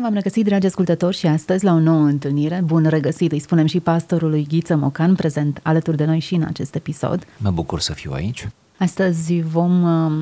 Bine v-am regăsit, dragi ascultători, și astăzi la o nouă întâlnire. Bun regăsit, îi spunem și pastorului Ghiță Mocan, prezent alături de noi și în acest episod. Mă bucur să fiu aici. Astăzi vom uh,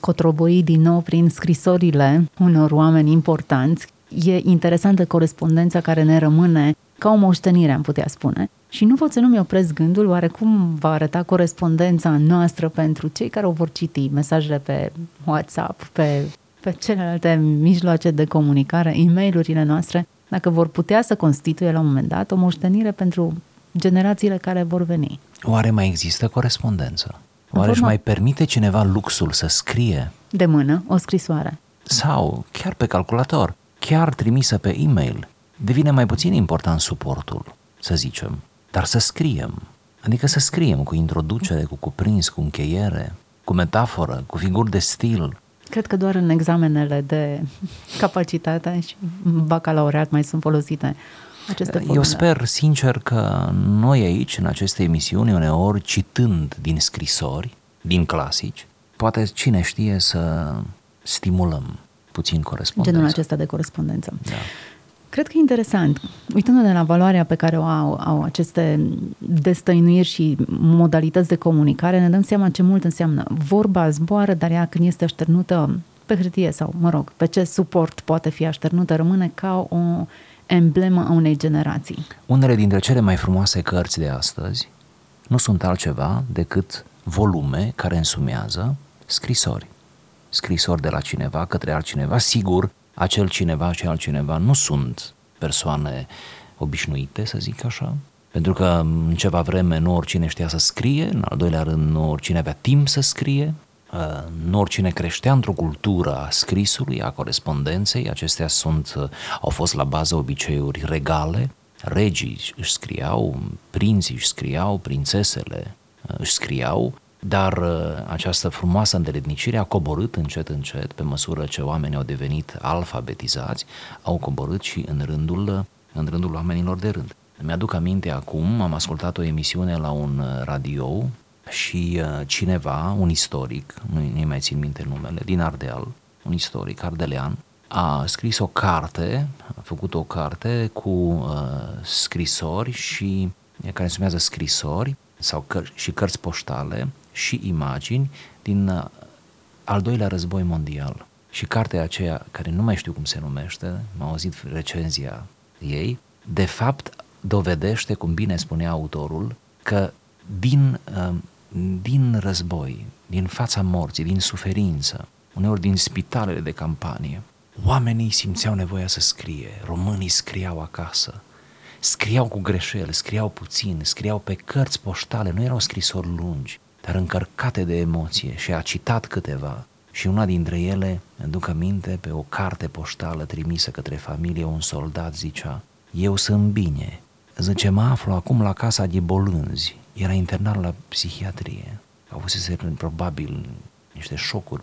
cotroboi din nou prin scrisorile unor oameni importanți. E interesantă corespondența care ne rămâne ca o moștenire, am putea spune. Și nu pot să nu-mi opresc gândul oare cum va arăta corespondența noastră pentru cei care o vor citi mesajele pe WhatsApp, pe, pe celelalte mijloace de comunicare, e mail noastre, dacă vor putea să constituie la un moment dat o moștenire pentru generațiile care vor veni. Oare mai există corespondență? Oare își forma- mai permite cineva luxul să scrie De mână, o scrisoare. sau chiar pe calculator, chiar trimisă pe e-mail? Devine mai puțin important suportul, să zicem, dar să scriem. Adică să scriem cu introducere, cu cuprins, cu încheiere, cu metaforă, cu figuri de stil. Cred că doar în examenele de capacitate și în bacalaureat mai sunt folosite aceste formule. Eu sper sincer că noi aici, în aceste emisiuni, uneori citând din scrisori, din clasici, poate cine știe să stimulăm puțin corespondența. Genul acesta de corespondență. Da. Cred că e interesant, uitându-ne la valoarea pe care o au, au aceste destăinuiri și modalități de comunicare, ne dăm seama ce mult înseamnă. Vorba zboară, dar ea când este așternută pe hârtie sau, mă rog, pe ce suport poate fi așternută, rămâne ca o emblemă a unei generații. Unele dintre cele mai frumoase cărți de astăzi nu sunt altceva decât volume care însumează scrisori. Scrisori de la cineva către altcineva. Sigur, acel cineva și altcineva nu sunt persoane obișnuite, să zic așa, pentru că în ceva vreme nu oricine știa să scrie, în al doilea rând nu oricine avea timp să scrie, uh, nu oricine creștea într-o cultură a scrisului, a corespondenței, acestea sunt, uh, au fost la bază obiceiuri regale, regii își scriau, prinții își scriau, prințesele uh, își scriau, dar uh, această frumoasă îndeletnicire a coborât încet, încet, pe măsură ce oamenii au devenit alfabetizați, au coborât și în rândul, uh, în rândul oamenilor de rând. Mi-aduc aminte acum, am ascultat o emisiune la un uh, radio și uh, cineva, un istoric, nu nu mai țin minte numele, din Ardeal, un istoric ardelean, a scris o carte, a făcut o carte cu uh, scrisori și care se numează scrisori sau căr- și cărți poștale și imagini din uh, al doilea război mondial. Și cartea aceea, care nu mai știu cum se numește, m-am auzit recenzia ei, de fapt dovedește, cum bine spunea autorul, că din, uh, din război, din fața morții, din suferință, uneori din spitalele de campanie, oamenii simțeau nevoia să scrie, românii scriau acasă, scriau cu greșeli, scriau puțin, scriau pe cărți poștale, nu erau scrisori lungi, dar încărcate de emoție și a citat câteva. Și una dintre ele, îmi duc aminte, pe o carte poștală trimisă către familie, un soldat zicea Eu sunt bine, zice, mă aflu acum la casa de bolânzi, era internat la psihiatrie, avusese probabil niște șocuri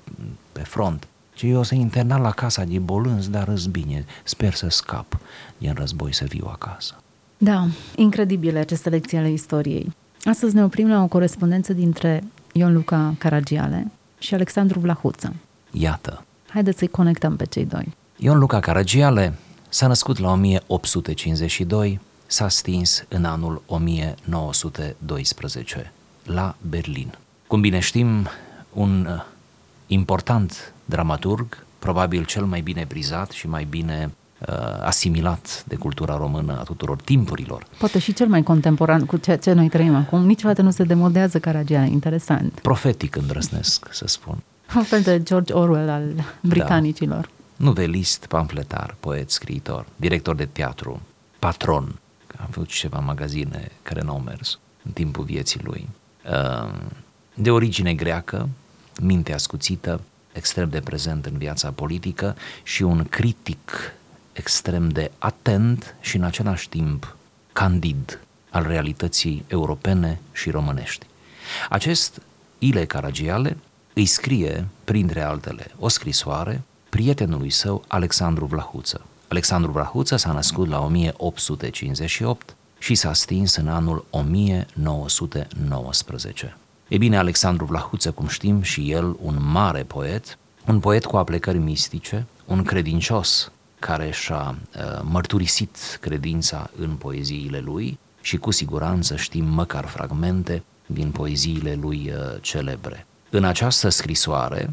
pe front. Și eu sunt internat la casa de bolânzi, dar îți bine, sper să scap din război să viu acasă. Da, incredibile aceste lecții ale istoriei. Astăzi ne oprim la o corespondență dintre Ion Luca Caragiale și Alexandru Vlahuță. Iată, Haideți să-i conectăm pe cei doi. Ion Luca Caragiale s-a născut la 1852, s-a stins în anul 1912 la Berlin. Cum bine știm, un uh, important dramaturg, probabil cel mai bine prizat și mai bine uh, asimilat de cultura română a tuturor timpurilor. Poate și cel mai contemporan cu ceea ce noi trăim acum. Niciodată nu se demodează Caragiale. Interesant. Profetic îndrăznesc să spun. Un fel de George Orwell al britanicilor. Novelist, pamfletar, poet, scriitor, director de teatru, patron. Am făcut și ceva magazine care n-au mers în timpul vieții lui. Uh, De origine greacă, minte ascuțită, extrem de prezent în viața politică și un critic extrem de atent și în același timp candid al realității europene și românești. Acest Ile Caragiale îi scrie, printre altele, o scrisoare prietenului său, Alexandru Vlahuță. Alexandru Vlahuță s-a născut la 1858 și s-a stins în anul 1919. E bine, Alexandru Vlahuță, cum știm, și el un mare poet, un poet cu aplecări mistice, un credincios care și-a uh, mărturisit credința în poeziile lui și cu siguranță știm măcar fragmente din poeziile lui uh, celebre. În această scrisoare,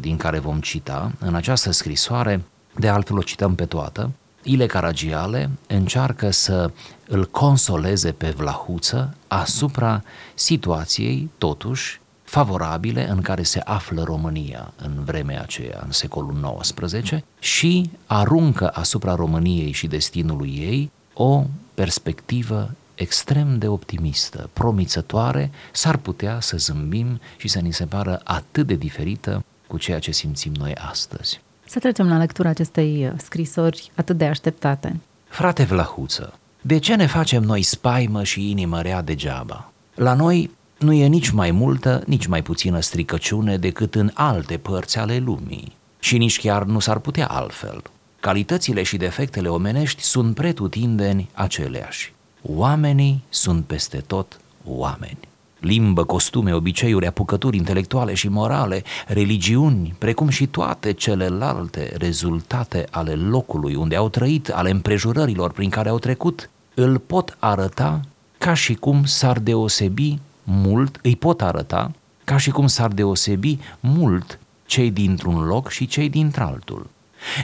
din care vom cita, în această scrisoare, de altfel o cităm pe toată, Ile Caragiale încearcă să îl consoleze pe Vlahuță asupra situației, totuși, favorabile în care se află România în vremea aceea, în secolul XIX, și aruncă asupra României și destinului ei o perspectivă extrem de optimistă, promițătoare, s-ar putea să zâmbim și să ni se pară atât de diferită cu ceea ce simțim noi astăzi. Să trecem la lectura acestei scrisori atât de așteptate. Frate Vlahuță, de ce ne facem noi spaimă și inimă rea degeaba? La noi nu e nici mai multă, nici mai puțină stricăciune decât în alte părți ale lumii. Și nici chiar nu s-ar putea altfel. Calitățile și defectele omenești sunt pretutindeni aceleași. Oamenii sunt peste tot oameni. Limbă, costume, obiceiuri, apucături intelectuale și morale, religiuni, precum și toate celelalte rezultate ale locului unde au trăit, ale împrejurărilor prin care au trecut, îl pot arăta ca și cum s-ar deosebi mult, îi pot arăta ca și cum s-ar deosebi mult cei dintr-un loc și cei dintr-altul.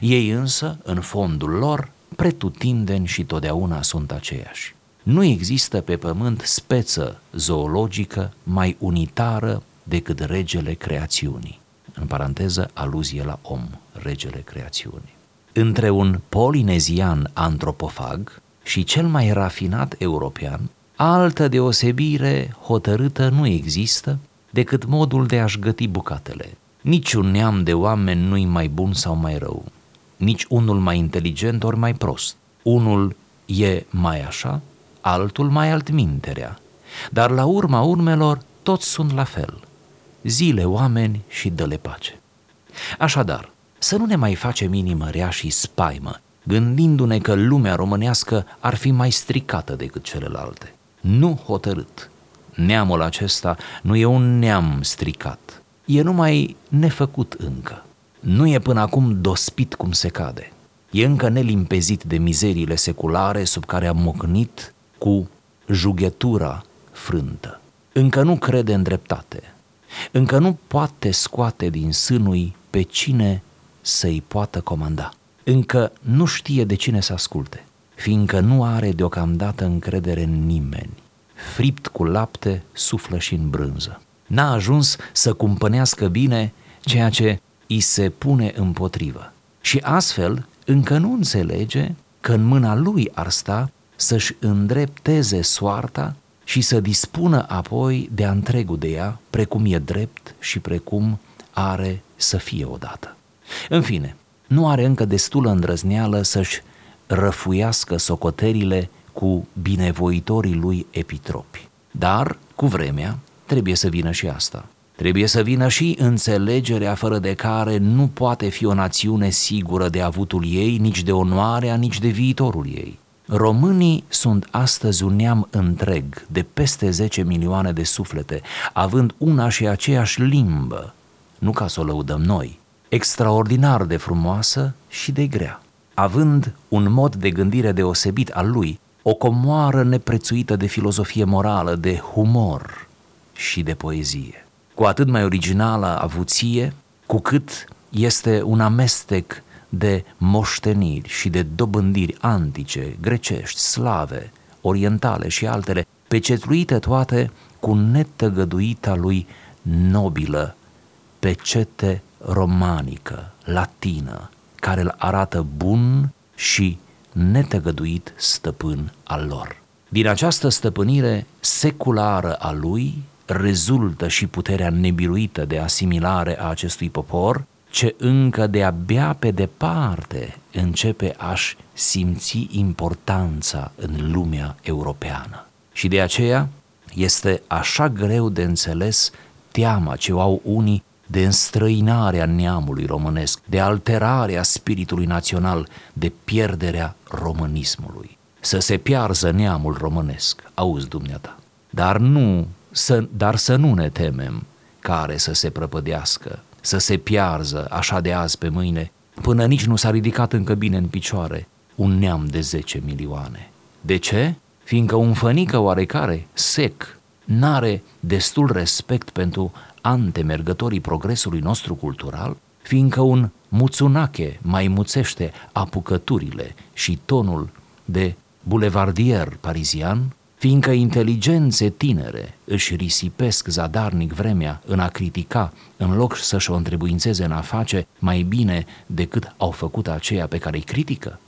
Ei însă, în fondul lor, pretutindeni și totdeauna sunt aceiași. Nu există pe pământ speță zoologică mai unitară decât regele creațiunii. În paranteză, aluzie la om, regele creațiunii. Între un polinezian antropofag și cel mai rafinat european, altă deosebire hotărâtă nu există decât modul de a-și găti bucatele. Niciun neam de oameni nu-i mai bun sau mai rău, nici unul mai inteligent ori mai prost. Unul e mai așa, altul mai altminterea, dar la urma urmelor toți sunt la fel. Zile oameni și dă-le pace. Așadar, să nu ne mai facem inimă rea și spaimă, gândindu-ne că lumea românească ar fi mai stricată decât celelalte. Nu hotărât. Neamul acesta nu e un neam stricat, e numai nefăcut încă. Nu e până acum dospit cum se cade. E încă nelimpezit de mizeriile seculare sub care a mocnit cu jughetura frântă. Încă nu crede în dreptate. Încă nu poate scoate din sânui pe cine să-i poată comanda. Încă nu știe de cine să asculte, fiindcă nu are deocamdată încredere în nimeni. Fript cu lapte, suflă și în brânză. N-a ajuns să cumpănească bine ceea ce îi se pune împotrivă. Și astfel încă nu înțelege că în mâna lui ar sta să-și îndrepteze soarta și să dispună apoi de întregul de ea, precum e drept și precum are să fie odată. În fine, nu are încă destulă îndrăzneală să-și răfuiască socoterile cu binevoitorii lui epitropi. Dar, cu vremea, trebuie să vină și asta. Trebuie să vină și înțelegerea fără de care nu poate fi o națiune sigură de avutul ei, nici de onoarea, nici de viitorul ei. Românii sunt astăzi un neam întreg de peste 10 milioane de suflete, având una și aceeași limbă, nu ca să o lăudăm noi, extraordinar de frumoasă și de grea, având un mod de gândire deosebit al lui, o comoară neprețuită de filozofie morală, de humor și de poezie. Cu atât mai originală avuție, cu cât este un amestec de moșteniri și de dobândiri antice, grecești, slave, orientale și altele, pecetluite toate cu netăgăduita lui nobilă, pecete romanică, latină, care îl arată bun și netăgăduit stăpân al lor. Din această stăpânire seculară a lui rezultă și puterea nebiruită de asimilare a acestui popor ce încă de-abia pe departe începe a-și simți importanța în lumea europeană. Și de aceea este așa greu de înțeles teama ce o au unii de înstrăinarea neamului românesc, de alterarea spiritului național, de pierderea românismului. Să se piarză neamul românesc, auzi dumneata. Dar nu, să, dar să nu ne temem care să se prăpădească, să se piarză așa de azi pe mâine, până nici nu s-a ridicat încă bine în picioare un neam de 10 milioane. De ce? Fiindcă un fănică oarecare, sec, n-are destul respect pentru antemergătorii progresului nostru cultural, fiindcă un muțunache mai muțește apucăturile și tonul de bulevardier parizian, fiindcă inteligențe tinere își risipesc zadarnic vremea în a critica, în loc să-și o întrebuințeze în a face mai bine decât au făcut aceea pe care îi critică?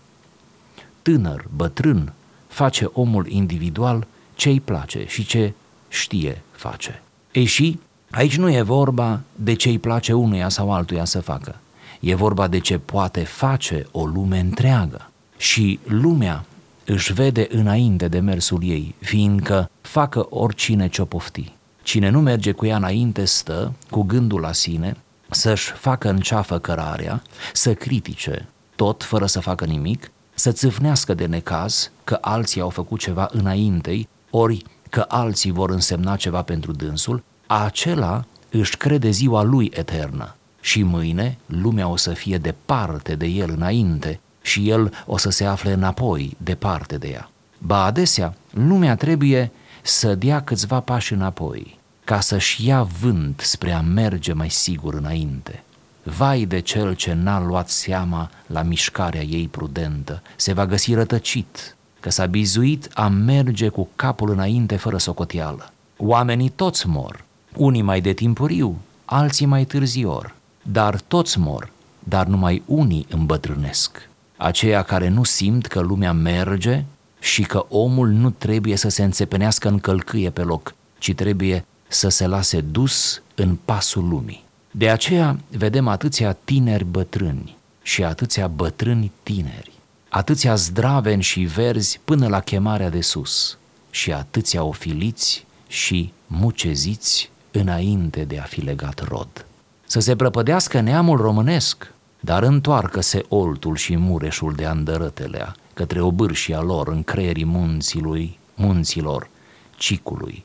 Tânăr, bătrân, face omul individual ce îi place și ce știe face. Ei și aici nu e vorba de ce îi place unuia sau altuia să facă. E vorba de ce poate face o lume întreagă. Și lumea își vede înainte de mersul ei, fiindcă facă oricine ce-o pofti. Cine nu merge cu ea înainte stă, cu gândul la sine, să-și facă în ceafă cărarea, să critique tot fără să facă nimic, să țâfnească de necaz că alții au făcut ceva înaintei, ori că alții vor însemna ceva pentru dânsul, acela își crede ziua lui eternă și mâine lumea o să fie departe de el înainte și el o să se afle înapoi, departe de ea. Ba adesea, lumea trebuie să dea câțiva pași înapoi, ca să-și ia vânt spre a merge mai sigur înainte. Vai de cel ce n-a luat seama la mișcarea ei prudentă, se va găsi rătăcit, că s-a bizuit a merge cu capul înainte fără socoteală. Oamenii toți mor, unii mai de timpuriu, alții mai târzior, dar toți mor, dar numai unii îmbătrânesc aceia care nu simt că lumea merge și că omul nu trebuie să se înțepenească în călcâie pe loc, ci trebuie să se lase dus în pasul lumii. De aceea vedem atâția tineri bătrâni și atâția bătrâni tineri, atâția zdraveni și verzi până la chemarea de sus și atâția ofiliți și muceziți înainte de a fi legat rod. Să se prăpădească neamul românesc, dar întoarcă-se oltul și mureșul de andărătelea către obârșia lor în creierii munțilui, munților, cicului.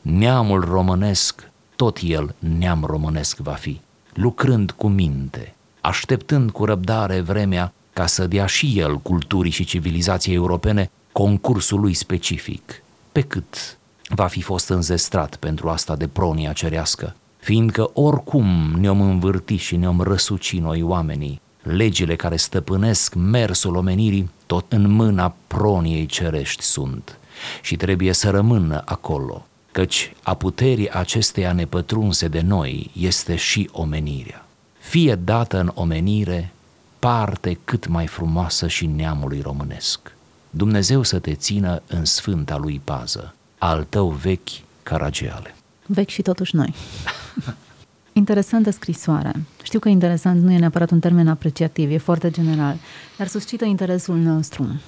Neamul românesc, tot el neam românesc va fi, lucrând cu minte, așteptând cu răbdare vremea ca să dea și el culturii și civilizației europene concursul lui specific, pe cât va fi fost înzestrat pentru asta de pronia cerească, fiindcă oricum ne-om învârti și ne-om răsuci noi oamenii, legile care stăpânesc mersul omenirii tot în mâna proniei cerești sunt și trebuie să rămână acolo, căci a puterii acesteia nepătrunse de noi este și omenirea. Fie dată în omenire parte cât mai frumoasă și neamului românesc. Dumnezeu să te țină în sfânta lui pază, al tău vechi Caragiale. Vechi și totuși noi. Interesantă scrisoare. Știu că interesant nu e neapărat un termen apreciativ, e foarte general, dar suscită interesul nostru.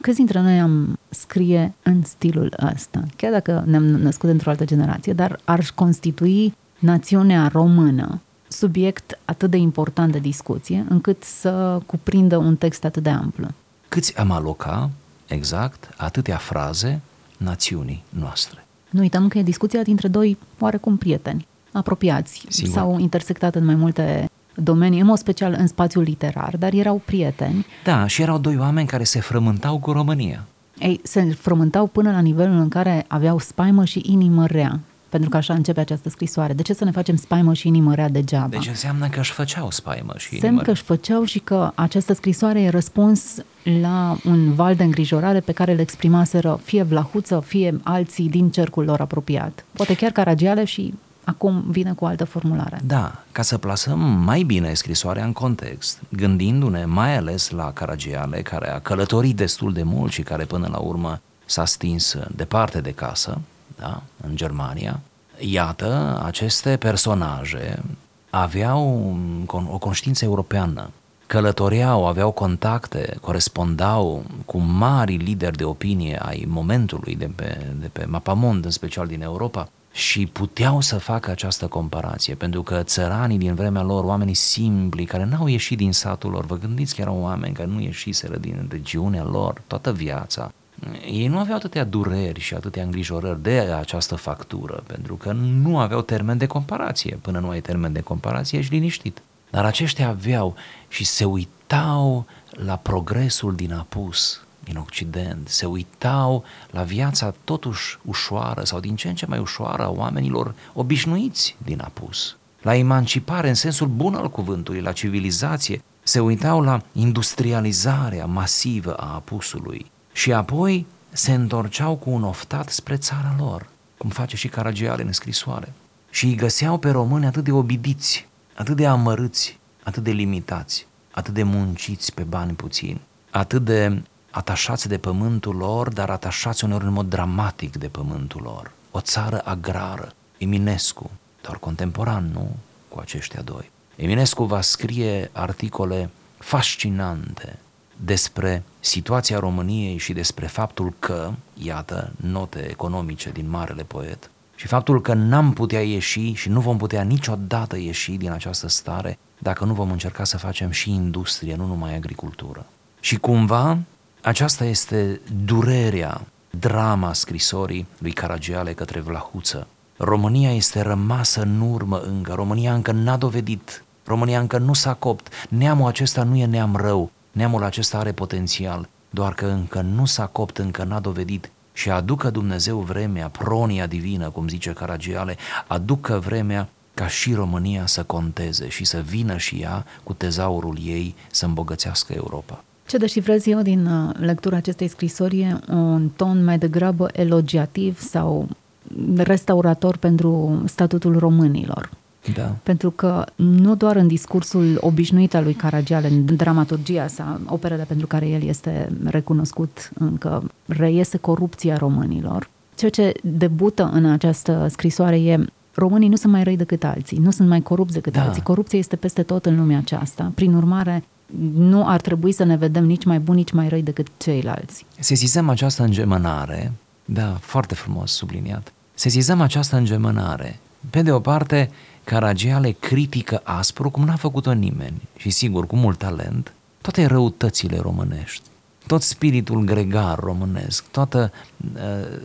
Câți dintre noi am scrie în stilul ăsta, chiar dacă ne-am născut într-o altă generație, dar ar constitui națiunea română subiect atât de important de discuție, încât să cuprindă un text atât de amplu. Câți am aloca, exact, atâtea fraze națiunii noastre? Nu uităm că e discuția dintre doi oarecum prieteni apropiați. Sigur. S-au intersectat în mai multe domenii, în mod special în spațiul literar, dar erau prieteni. Da, și erau doi oameni care se frământau cu România. Ei, se frământau până la nivelul în care aveau spaimă și inimă rea. Pentru că așa începe această scrisoare. De ce să ne facem spaimă și inimă rea degeaba? Deci înseamnă că își făceau spaimă și Semn inimă. că își făceau și că această scrisoare e răspuns la un val de îngrijorare pe care îl exprimaseră fie Vlahuță, fie alții din cercul lor apropiat. Poate chiar Caragiale și acum vine cu o altă formulare. Da, ca să plasăm mai bine scrisoarea în context, gândindu-ne mai ales la Caragiale, care a călătorit destul de mult și care până la urmă s-a stins departe de casă, da, în Germania, iată aceste personaje aveau o conștiință europeană, călătoreau, aveau contacte, corespondau cu mari lideri de opinie ai momentului de pe, de pe mapamond, în special din Europa, și puteau să facă această comparație, pentru că țăranii din vremea lor, oamenii simpli, care n-au ieșit din satul lor, vă gândiți că erau oameni care nu ieșiseră din regiunea lor toată viața, ei nu aveau atâtea dureri și atâtea îngrijorări de această factură, pentru că nu aveau termen de comparație. Până nu ai termen de comparație, ești liniștit. Dar aceștia aveau și se uitau la progresul din apus, din Occident, se uitau la viața totuși ușoară sau din ce în ce mai ușoară a oamenilor obișnuiți din apus, la emancipare în sensul bun al cuvântului, la civilizație, se uitau la industrializarea masivă a apusului și apoi se întorceau cu un oftat spre țara lor, cum face și Caragiale în scrisoare. Și îi găseau pe români atât de obidiți, atât de amărâți, atât de limitați, atât de munciți pe bani puțini, atât de atașați de pământul lor, dar atașați uneori în mod dramatic de pământul lor. O țară agrară. Eminescu, doar contemporan, nu? Cu aceștia doi. Eminescu va scrie articole fascinante despre situația României și despre faptul că, iată, note economice din marele poet, și faptul că n-am putea ieși și nu vom putea niciodată ieși din această stare dacă nu vom încerca să facem și industrie, nu numai agricultură. Și cumva aceasta este durerea, drama scrisorii lui Caragiale către Vlahuță. România este rămasă în urmă încă, România încă n-a dovedit, România încă nu s-a copt, neamul acesta nu e neam rău, neamul acesta are potențial, doar că încă nu s-a copt, încă n-a dovedit și aducă Dumnezeu vremea, pronia divină, cum zice Caragiale, aducă vremea ca și România să conteze și să vină și ea cu tezaurul ei să îmbogățească Europa. Ce deșifrez eu din uh, lectura acestei scrisori e un ton mai degrabă elogiativ sau restaurator pentru statutul românilor. Da. Pentru că nu doar în discursul obișnuit al lui Caragiale, în dramaturgia sa, operele pentru care el este recunoscut încă, reiese corupția românilor. Ceea ce debută în această scrisoare e românii nu sunt mai răi decât alții, nu sunt mai corupți decât da. alții. Corupția este peste tot în lumea aceasta. Prin urmare, nu ar trebui să ne vedem nici mai buni, nici mai răi decât ceilalți. Sesizăm această îngemânare, da, foarte frumos subliniat, sesizăm această îngemânare. Pe de o parte, Caragiale critică aspru cum n-a făcut-o nimeni și sigur cu mult talent toate răutățile românești, tot spiritul gregar românesc, toată, uh,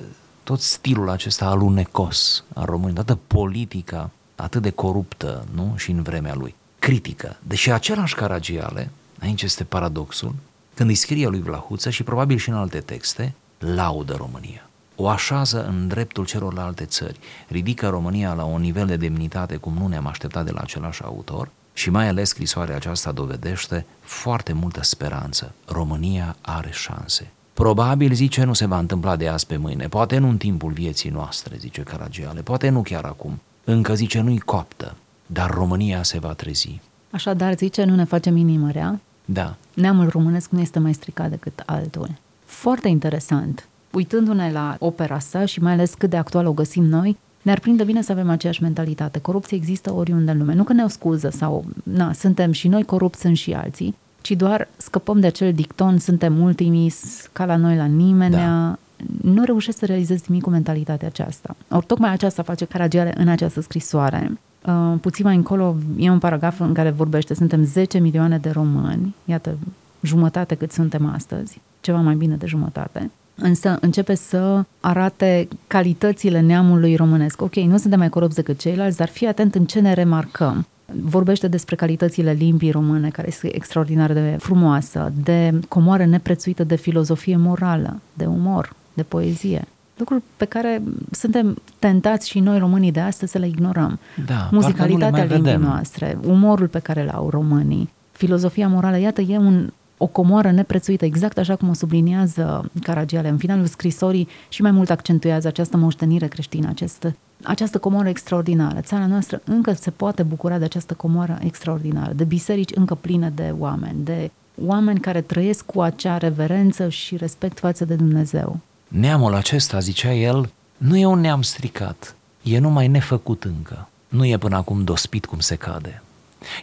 tot stilul acesta alunecos a românii, toată politica atât de coruptă nu? și în vremea lui critică. Deși același Caragiale, aici este paradoxul, când îi scrie lui Vlahuță și probabil și în alte texte, laudă România. O așează în dreptul celorlalte țări, ridică România la un nivel de demnitate cum nu ne-am așteptat de la același autor și mai ales scrisoarea aceasta dovedește foarte multă speranță. România are șanse. Probabil, zice, nu se va întâmpla de azi pe mâine, poate nu în timpul vieții noastre, zice Caragiale, poate nu chiar acum. Încă, zice, nu-i coaptă, dar România se va trezi. Așadar, zice, nu ne facem inimă rea. Da. Neamul românesc nu este mai stricat decât altul. Foarte interesant. Uitându-ne la opera sa și mai ales cât de actual o găsim noi, ne-ar prinde bine să avem aceeași mentalitate. Corupția există oriunde în lume. Nu că ne o scuză sau, na, suntem și noi corupți, sunt și alții, ci doar scăpăm de acel dicton, suntem ultimii, ca la noi la nimeni, da. nu reușesc să realizez nimic cu mentalitatea aceasta. Ori tocmai aceasta face Caragiale în această scrisoare. Uh, puțin mai încolo e un paragraf în care vorbește, suntem 10 milioane de români, iată, jumătate cât suntem astăzi, ceva mai bine de jumătate, însă începe să arate calitățile neamului românesc. Ok, nu suntem mai corupți decât ceilalți, dar fii atent în ce ne remarcăm. Vorbește despre calitățile limbii române, care este extraordinar de frumoasă, de comoară neprețuită de filozofie morală, de umor, de poezie lucruri pe care suntem tentați și noi românii de astăzi să le ignorăm. Da, Muzicalitatea limbii noastre, umorul pe care îl au românii, filozofia morală, iată, e un, o comoară neprețuită, exact așa cum o subliniază Caragiale în finalul scrisorii și mai mult accentuează această moștenire creștină, această, această comoară extraordinară. Țara noastră încă se poate bucura de această comoară extraordinară, de biserici încă pline de oameni, de oameni care trăiesc cu acea reverență și respect față de Dumnezeu. Neamul acesta, zicea el, nu e un neam stricat, e numai nefăcut încă. nu e până acum dospit cum se cade.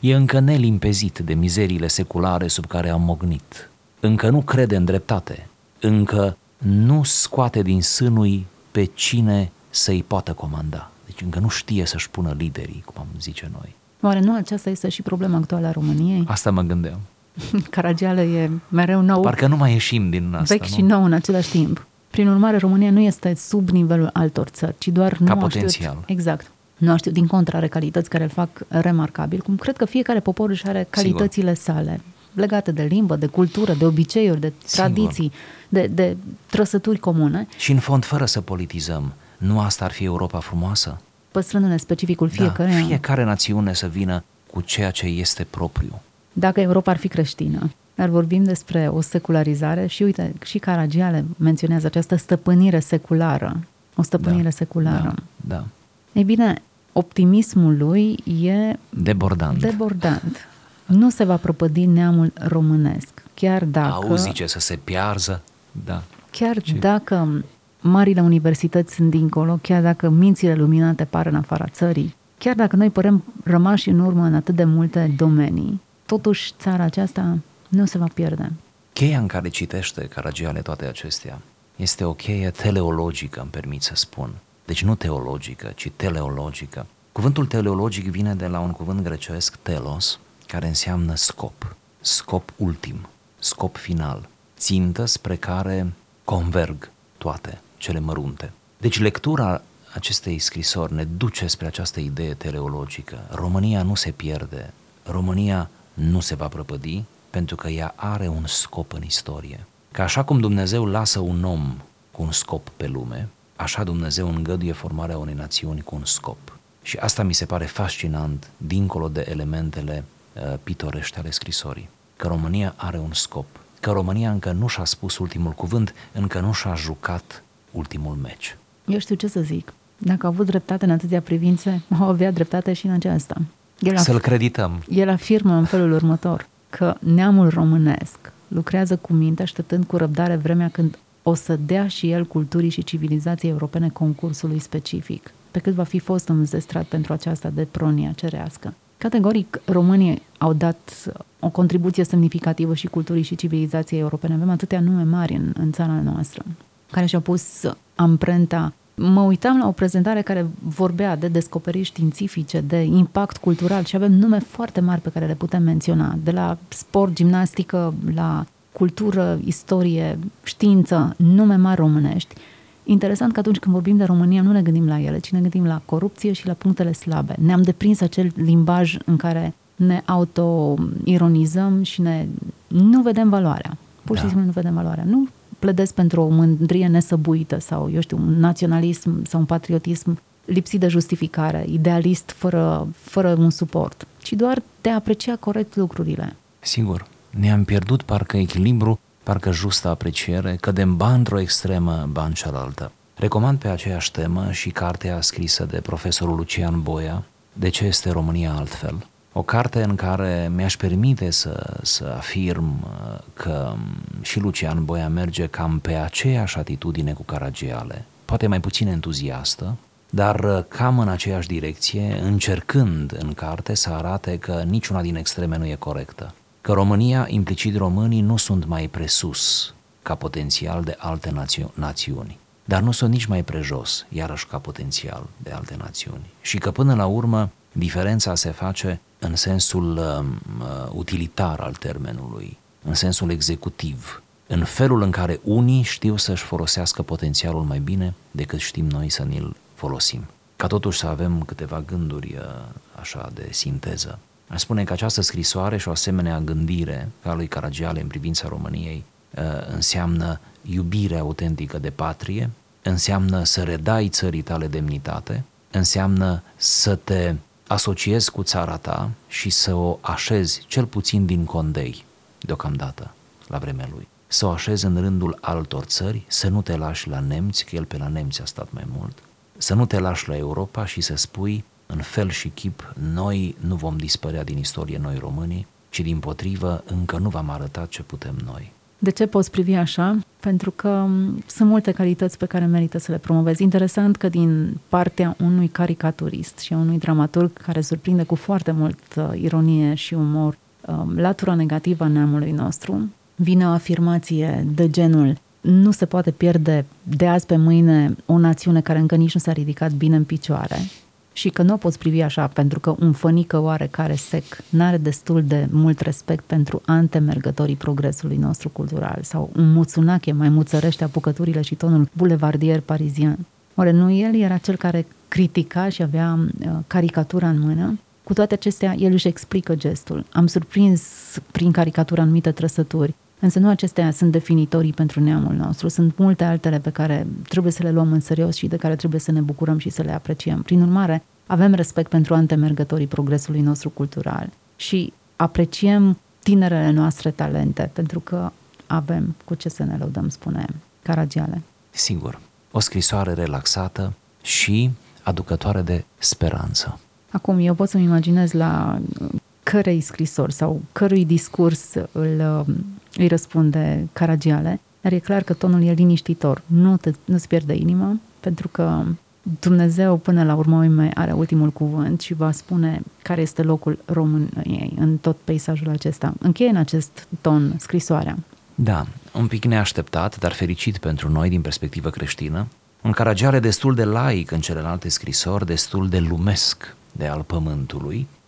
E încă nelimpezit de mizeriile seculare sub care am mognit. Încă nu crede în dreptate. Încă nu scoate din sânui pe cine să-i poată comanda. Deci încă nu știe să-și pună liderii, cum am zice noi. Oare nu aceasta este și problema actuală a României? Asta mă gândeam. Caragiale e mereu nou, Parcă nu mai ieșim din asta, vechi nu? și nou în același timp. Prin urmare, România nu este sub nivelul altor țări, ci doar nu a potențial. Știut, exact. Nu aș știut, din contră, are calități care îl fac remarcabil, cum cred că fiecare popor își are calitățile sale, legate de limbă, de cultură, de obiceiuri, de tradiții, de, de trăsături comune, Și în fond, fără să politizăm, nu asta ar fi Europa frumoasă? păstrându-ne specificul fiecare. Da, fiecare națiune să vină cu ceea ce este propriu. Dacă Europa ar fi creștină, dar vorbim despre o secularizare și uite, și Caragiale menționează această stăpânire seculară. O stăpânire Da, seculară. Da, da. Ei bine, optimismul lui e Debordant. debordant. Nu se va prăpădi neamul românesc, chiar dacă, Auzi ce să se piarză? Da. chiar dacă marile universități sunt dincolo, chiar dacă mințile luminate par în afara țării, chiar dacă noi părem rămași în urmă în atât de multe domenii, totuși țara aceasta nu se va pierde. Cheia în care citește Caragiale toate acestea este o cheie teleologică, îmi permit să spun. Deci nu teologică, ci teleologică. Cuvântul teleologic vine de la un cuvânt grecesc, telos, care înseamnă scop, scop ultim, scop final, țintă spre care converg toate cele mărunte. Deci lectura acestei scrisori ne duce spre această idee teleologică. România nu se pierde, România nu se va prăpădi, pentru că ea are un scop în istorie. Că așa cum Dumnezeu lasă un om cu un scop pe lume, așa Dumnezeu îngăduie formarea unei națiuni cu un scop. Și asta mi se pare fascinant, dincolo de elementele uh, pitorești ale scrisorii. Că România are un scop. Că România încă nu și-a spus ultimul cuvânt, încă nu și-a jucat ultimul meci. Eu știu ce să zic. Dacă a avut dreptate în atâtea privințe, au avea dreptate și în aceasta. El, Să-l af- credităm. el afirmă în felul următor că neamul românesc lucrează cu minte, așteptând cu răbdare vremea când o să dea și el culturii și civilizației europene concursului specific, pe cât va fi fost înzestrat pentru aceasta de pronia cerească. Categoric, românii au dat o contribuție semnificativă și culturii și civilizației europene. Avem atâtea nume mari în, în țara noastră care și-au pus amprenta. Mă uitam la o prezentare care vorbea de descoperiri științifice, de impact cultural și avem nume foarte mari pe care le putem menționa, de la sport, gimnastică, la cultură, istorie, știință, nume mari românești. Interesant că atunci când vorbim de România nu ne gândim la ele, ci ne gândim la corupție și la punctele slabe. Ne-am deprins acel limbaj în care ne auto-ironizăm și ne, nu vedem valoarea. Pur și Da. simplu nu vedem valoarea. Nu pledez pentru o mândrie nesăbuită sau, eu știu, un naționalism sau un patriotism lipsit de justificare, idealist, fără, fără un suport, ci doar de a aprecia corect lucrurile. Sigur, ne-am pierdut parcă echilibru, parcă justă apreciere, cădem ba într-o extremă, ba în cealaltă. Recomand pe aceeași temă și cartea scrisă de profesorul Lucian Boia, De ce este România altfel? O carte în care mi-aș permite să, să afirm uh, că um, și Lucian Boia merge cam pe aceeași atitudine cu Caragiale, poate mai puțin entuziastă, dar uh, cam în aceeași direcție, încercând în carte să arate că niciuna din extreme nu e corectă. Că România, implicit românii, nu sunt mai presus ca potențial de alte națio- națiuni, dar nu sunt nici mai prejos, iarăși ca potențial de alte națiuni. Și că până la urmă diferența se face în sensul uh, utilitar al termenului, în sensul executiv, în felul în care unii știu să-și folosească potențialul mai bine decât știm noi să ni-l folosim. Ca totuși să avem câteva gânduri uh, așa de sinteză. Aș spune că această scrisoare și o asemenea gândire ca lui Caragiale în privința României uh, înseamnă iubire autentică de patrie, înseamnă să redai țării tale demnitate, înseamnă să te asociezi cu țara ta și să o așezi cel puțin din condei, deocamdată, la vremea lui. Să o așezi în rândul altor țări, să nu te lași la nemți, că el pe la nemți a stat mai mult, să nu te lași la Europa și să spui în fel și chip, noi nu vom dispărea din istorie noi românii, ci din potrivă încă nu v-am arătat ce putem noi. De ce poți privi așa? Pentru că m, sunt multe calități pe care merită să le promovezi. Interesant că din partea unui caricaturist și a unui dramaturg care surprinde cu foarte mult uh, ironie și umor uh, latura negativă a neamului nostru, vine o afirmație de genul nu se poate pierde de azi pe mâine o națiune care încă nici nu s-a ridicat bine în picioare și că nu o poți privi așa pentru că un fănică oarecare sec n-are destul de mult respect pentru antemergătorii progresului nostru cultural sau un muțunache mai muțărește apucăturile și tonul bulevardier parizian. Oare nu el era cel care critica și avea uh, caricatura în mână? Cu toate acestea, el își explică gestul. Am surprins prin caricatura anumite trăsături, însă nu acestea sunt definitorii pentru neamul nostru. Sunt multe altele pe care trebuie să le luăm în serios și de care trebuie să ne bucurăm și să le apreciem. Prin urmare, avem respect pentru antemergătorii progresului nostru cultural și apreciem tinerele noastre talente, pentru că avem cu ce să ne lăudăm, spune Caragiale. Sigur, o scrisoare relaxată și aducătoare de speranță. Acum, eu pot să-mi imaginez la cărei scrisori sau cărui discurs îl, îi răspunde Caragiale, dar e clar că tonul e liniștitor, nu te, nu-ți pierde inima, pentru că Dumnezeu până la urmă urmei are ultimul cuvânt și va spune care este locul României în tot peisajul acesta. Încheie în acest ton scrisoarea. Da, un pic neașteptat, dar fericit pentru noi din perspectivă creștină, un Caragiale destul de laic în celelalte scrisori, destul de lumesc de al pământului, uh,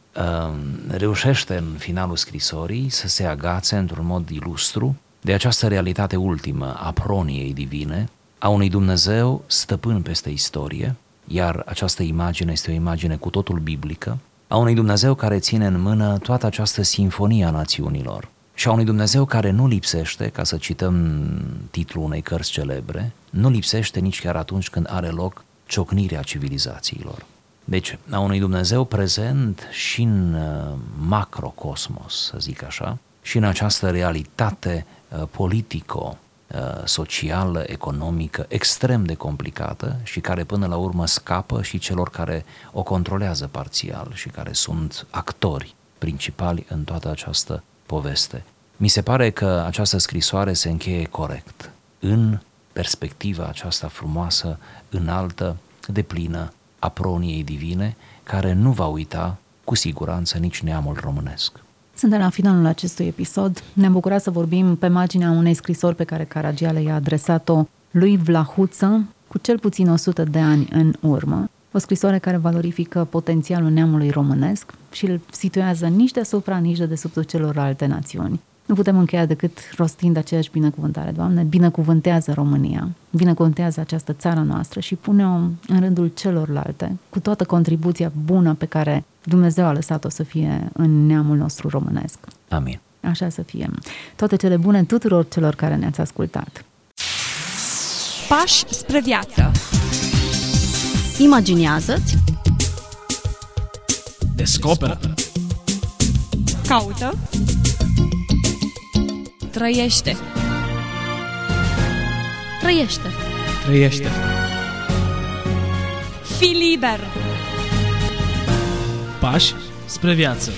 reușește în finalul scrisorii să se agațe într-un mod ilustru de această realitate ultimă a proniei divine, a unui Dumnezeu stăpân peste istorie, iar această imagine este o imagine cu totul biblică, a unui Dumnezeu care ține în mână toată această sinfonie a națiunilor și a unui Dumnezeu care nu lipsește, ca să cităm titlul unei cărți celebre, nu lipsește nici chiar atunci când are loc ciocnirea civilizațiilor. Deci, a unui Dumnezeu prezent și în uh, macrocosmos, să zic așa, și în această realitate uh, politico, uh, socială, economică, extrem de complicată și care până la urmă scapă și celor care o controlează parțial și care sunt actori principali în toată această poveste. Mi se pare că această scrisoare se încheie corect, în perspectiva aceasta frumoasă, înaltă, de plină a proniei divine, care nu va uita cu siguranță nici neamul românesc. Suntem la finalul acestui episod. Ne-am bucurat să vorbim pe marginea unei scrisori pe care Caragiale i-a adresat-o lui Vlahuță cu cel puțin 100 de ani în urmă. O scrisoare care valorifică potențialul neamului românesc și îl situează nici deasupra, nici de desubtul celorlalte națiuni. Nu putem încheia decât rostind aceeași binecuvântare. Doamne, binecuvântează România, binecuvântează această țară noastră și pune-o în rândul celorlalte, cu toată contribuția bună pe care Dumnezeu a lăsat-o să fie în neamul nostru românesc. Amin. Așa să fie. Toate cele bune tuturor celor care ne-ați ascultat. Pași spre viață. Imaginează-ți, Descoperă. Caută. Trăiește. trăiește. Trăiește. Fii liber. Pași spre viață.